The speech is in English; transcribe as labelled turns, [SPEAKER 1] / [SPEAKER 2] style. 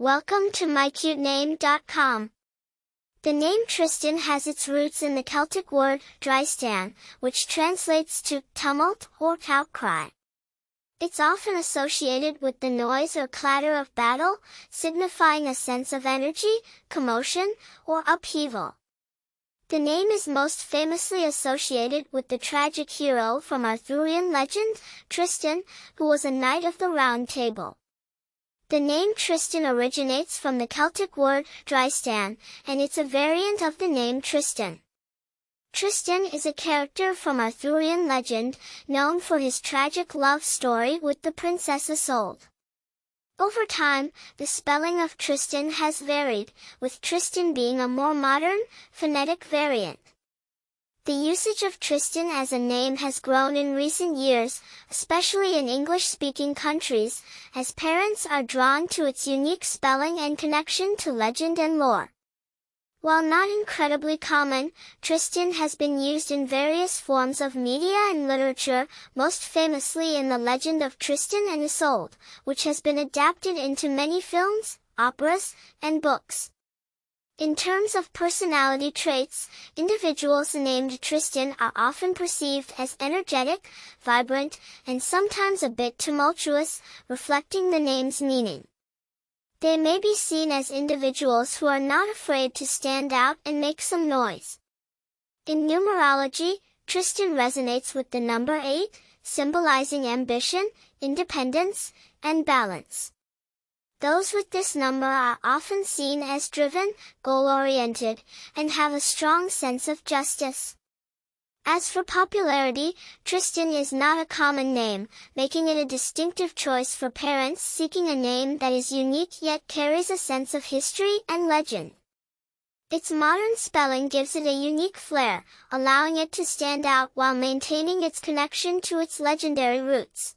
[SPEAKER 1] Welcome to mycutename.com. The name Tristyn has its roots in the Celtic word Drystan, which translates to tumult or outcry. It's often associated with the noise or clatter of battle, signifying a sense of energy, commotion, or upheaval. The name is most famously associated with the tragic hero from Arthurian legend, Tristan, who was a knight of the Round Table. The name Tristyn originates from the Celtic word Drystan, and it's a variant of the name Tristan. Tristan is a character from Arthurian legend, known for his tragic love story with the Princess Isolde. Over time, the spelling of Tristan has varied, with Tristyn being a more modern, phonetic variant. The usage of Tristyn as a name has grown in recent years, especially in English-speaking countries, as parents are drawn to its unique spelling and connection to legend and lore. While not incredibly common, Tristyn has been used in various forms of media and literature, most famously in the legend of Tristan and Isolde, which has been adapted into many films, operas, and books. In terms of personality traits, individuals named Tristyn are often perceived as energetic, vibrant, and sometimes a bit tumultuous, reflecting the name's meaning. They may be seen as individuals who are not afraid to stand out and make some noise. In numerology, Tristyn resonates with the number 8, symbolizing ambition, independence, and balance. Those with this number are often seen as driven, goal-oriented, and have a strong sense of justice. As for popularity, Tristyn is not a common name, making it a distinctive choice for parents seeking a name that is unique yet carries a sense of history and legend. Its modern spelling gives it a unique flair, allowing it to stand out while maintaining its connection to its legendary roots.